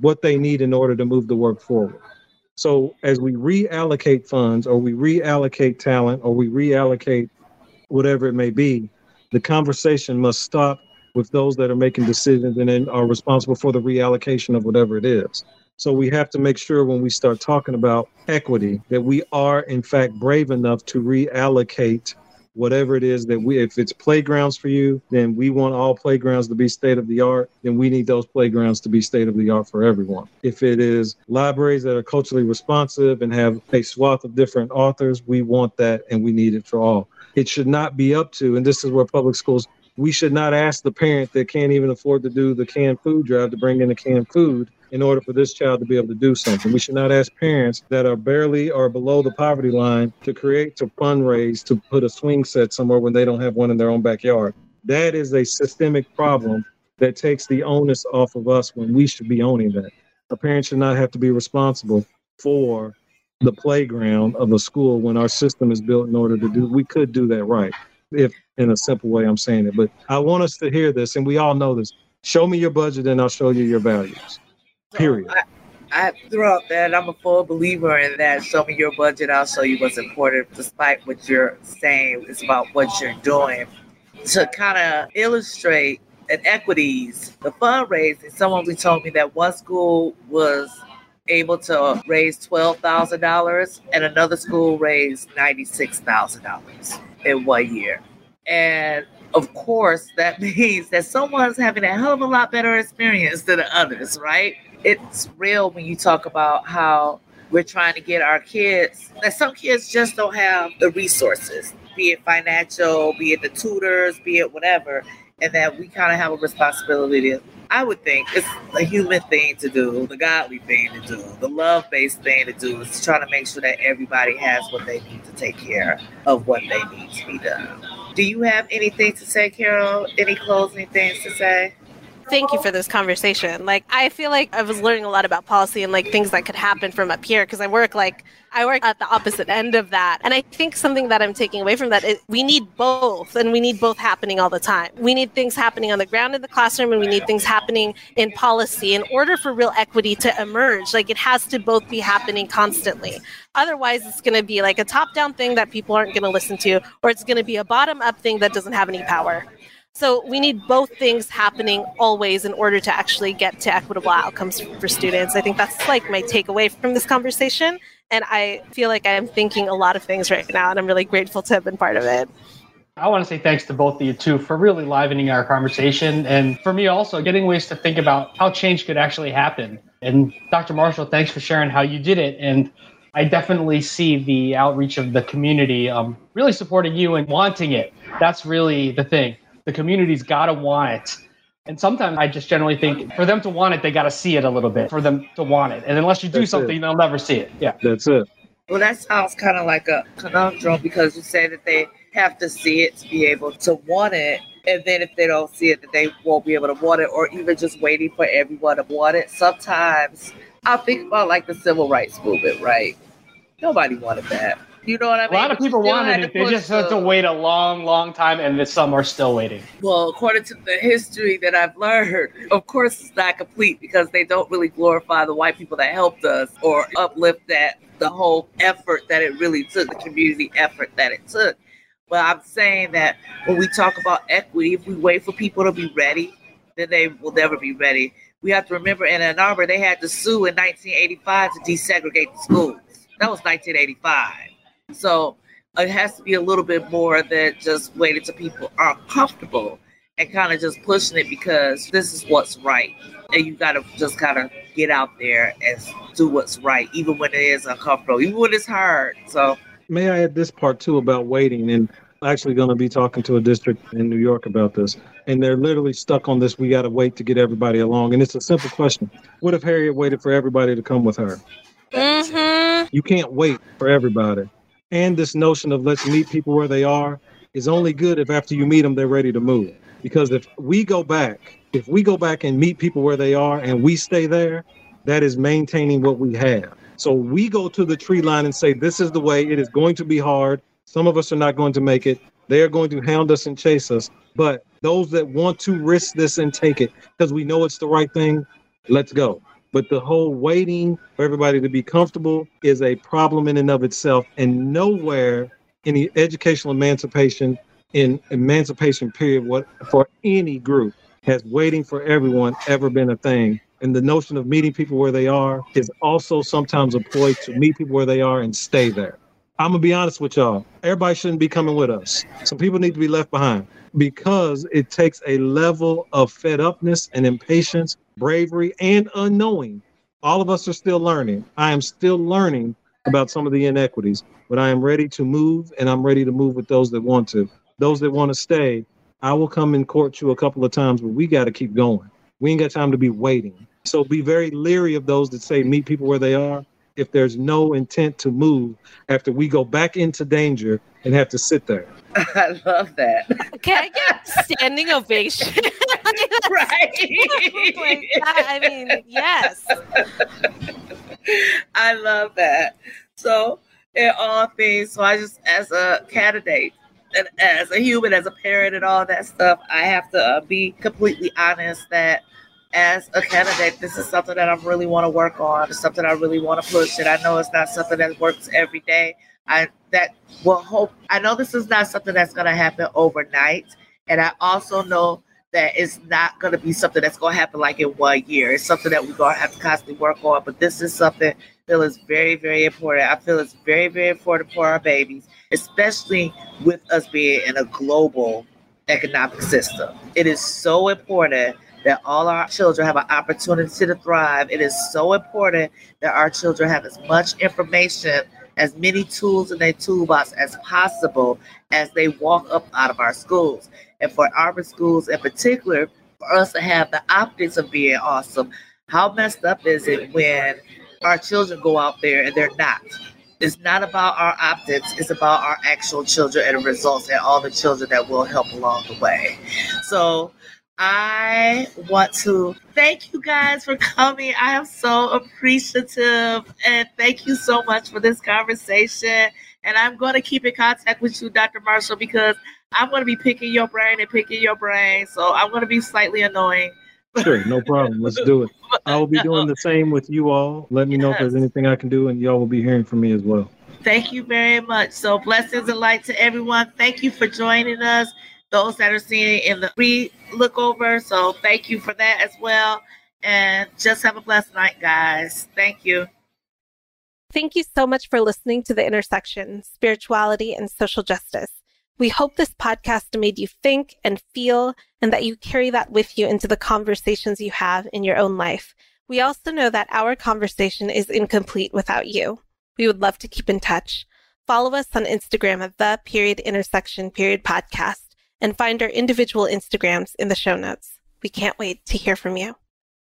what they need in order to move the work forward. So as we reallocate funds or we reallocate talent or we reallocate whatever it may be, the conversation must stop with those that are making decisions and then are responsible for the reallocation of whatever it is. So we have to make sure when we start talking about equity that we are in fact brave enough to reallocate whatever it is that we if it's playgrounds for you then we want all playgrounds to be state of the art then we need those playgrounds to be state of the art for everyone if it is libraries that are culturally responsive and have a swath of different authors we want that and we need it for all it should not be up to and this is where public schools we should not ask the parent that can't even afford to do the canned food drive to bring in the canned food in order for this child to be able to do something. We should not ask parents that are barely or below the poverty line to create to fundraise to put a swing set somewhere when they don't have one in their own backyard. That is a systemic problem that takes the onus off of us when we should be owning that. A parent should not have to be responsible for the playground of a school when our system is built in order to do we could do that right if in a simple way i'm saying it but i want us to hear this and we all know this show me your budget and i'll show you your values Period. I, I throughout that, I'm a full believer in that. Show me your budget, I'll show you what's important, despite what you're saying. It's about what you're doing. To kind of illustrate inequities, the fundraising, someone we told me that one school was able to raise $12,000 and another school raised $96,000 in one year. And of course, that means that someone's having a hell of a lot better experience than the others, right? it's real when you talk about how we're trying to get our kids that some kids just don't have the resources be it financial be it the tutors be it whatever and that we kind of have a responsibility to, i would think it's a human thing to do the godly thing to do the love-based thing to do is to try to make sure that everybody has what they need to take care of what they need to be done. Do you have anything to say carol? Any closing things to say? Thank you for this conversation. Like, I feel like I was learning a lot about policy and like things that could happen from up here because I work like I work at the opposite end of that. And I think something that I'm taking away from that is we need both and we need both happening all the time. We need things happening on the ground in the classroom and we need things happening in policy in order for real equity to emerge. Like it has to both be happening constantly. Otherwise, it's going to be like a top down thing that people aren't going to listen to, or it's going to be a bottom up thing that doesn't have any power. So we need both things happening always in order to actually get to equitable outcomes for students. I think that's like my takeaway from this conversation. And I feel like I'm thinking a lot of things right now, and I'm really grateful to have been part of it. I want to say thanks to both of you too for really livening our conversation and for me also getting ways to think about how change could actually happen. And Dr. Marshall, thanks for sharing how you did it. And I definitely see the outreach of the community um, really supporting you and wanting it. That's really the thing. The community's got to want it. And sometimes I just generally think for them to want it, they got to see it a little bit for them to want it. And unless you do That's something, it. they'll never see it. Yeah. That's it. Well, that sounds kind of like a conundrum because you say that they have to see it to be able to want it. And then if they don't see it, that they won't be able to want it, or even just waiting for everyone to want it. Sometimes I think about like the civil rights movement, right? Nobody wanted that. You know what I mean? A lot of people wanted it. They just had to wait a long, long time, and some are still waiting. Well, according to the history that I've learned, of course, it's not complete because they don't really glorify the white people that helped us or uplift that the whole effort that it really took, the community effort that it took. But I'm saying that when we talk about equity, if we wait for people to be ready, then they will never be ready. We have to remember in Ann Arbor, they had to sue in 1985 to desegregate the schools. That was 1985. So it has to be a little bit more than just waiting till people are comfortable and kind of just pushing it because this is what's right. And you got to just kind of get out there and do what's right, even when it is uncomfortable, even when it's hard. So, may I add this part too about waiting? And actually going to be talking to a district in New York about this. And they're literally stuck on this. We got to wait to get everybody along. And it's a simple question What if Harriet waited for everybody to come with her? Mm-hmm. You can't wait for everybody. And this notion of let's meet people where they are is only good if after you meet them, they're ready to move. Because if we go back, if we go back and meet people where they are and we stay there, that is maintaining what we have. So we go to the tree line and say, This is the way. It is going to be hard. Some of us are not going to make it. They are going to hound us and chase us. But those that want to risk this and take it because we know it's the right thing, let's go. But the whole waiting for everybody to be comfortable is a problem in and of itself. And nowhere in the educational emancipation, in emancipation period, what for any group has waiting for everyone ever been a thing. And the notion of meeting people where they are is also sometimes employed to meet people where they are and stay there. I'm gonna be honest with y'all. Everybody shouldn't be coming with us. Some people need to be left behind because it takes a level of fed upness and impatience, bravery, and unknowing. All of us are still learning. I am still learning about some of the inequities, but I am ready to move and I'm ready to move with those that want to. Those that want to stay, I will come and court you a couple of times, but we got to keep going. We ain't got time to be waiting. So be very leery of those that say meet people where they are if there's no intent to move after we go back into danger and have to sit there. I love that. Can I get standing ovation? right. I mean, yes. I love that. So, in all things, so I just, as a candidate, and as a human, as a parent, and all that stuff, I have to uh, be completely honest that as a candidate, this is something that I really want to work on. It's something I really want to push, and I know it's not something that works every day. I that will hope. I know this is not something that's going to happen overnight, and I also know that it's not going to be something that's going to happen like in one year. It's something that we're to have to constantly work on. But this is something that is very, very important. I feel it's very, very important for our babies, especially with us being in a global economic system. It is so important that all our children have an opportunity to thrive. It is so important that our children have as much information, as many tools in their toolbox as possible as they walk up out of our schools. And for our schools in particular, for us to have the optics of being awesome, how messed up is it when our children go out there and they're not? It's not about our optics, it's about our actual children and the results and all the children that will help along the way. So I want to thank you guys for coming. I am so appreciative and thank you so much for this conversation. And I'm going to keep in contact with you, Dr. Marshall, because I'm going to be picking your brain and picking your brain. So I'm going to be slightly annoying. Sure, no problem. Let's do it. I will be doing the same with you all. Let me yes. know if there's anything I can do, and y'all will be hearing from me as well. Thank you very much. So, blessings and light to everyone. Thank you for joining us those that are seeing in the free look over. So thank you for that as well. And just have a blessed night, guys. Thank you. Thank you so much for listening to The Intersection Spirituality and Social Justice. We hope this podcast made you think and feel, and that you carry that with you into the conversations you have in your own life. We also know that our conversation is incomplete without you. We would love to keep in touch. Follow us on Instagram at the period intersection period podcast and find our individual Instagrams in the show notes. We can't wait to hear from you.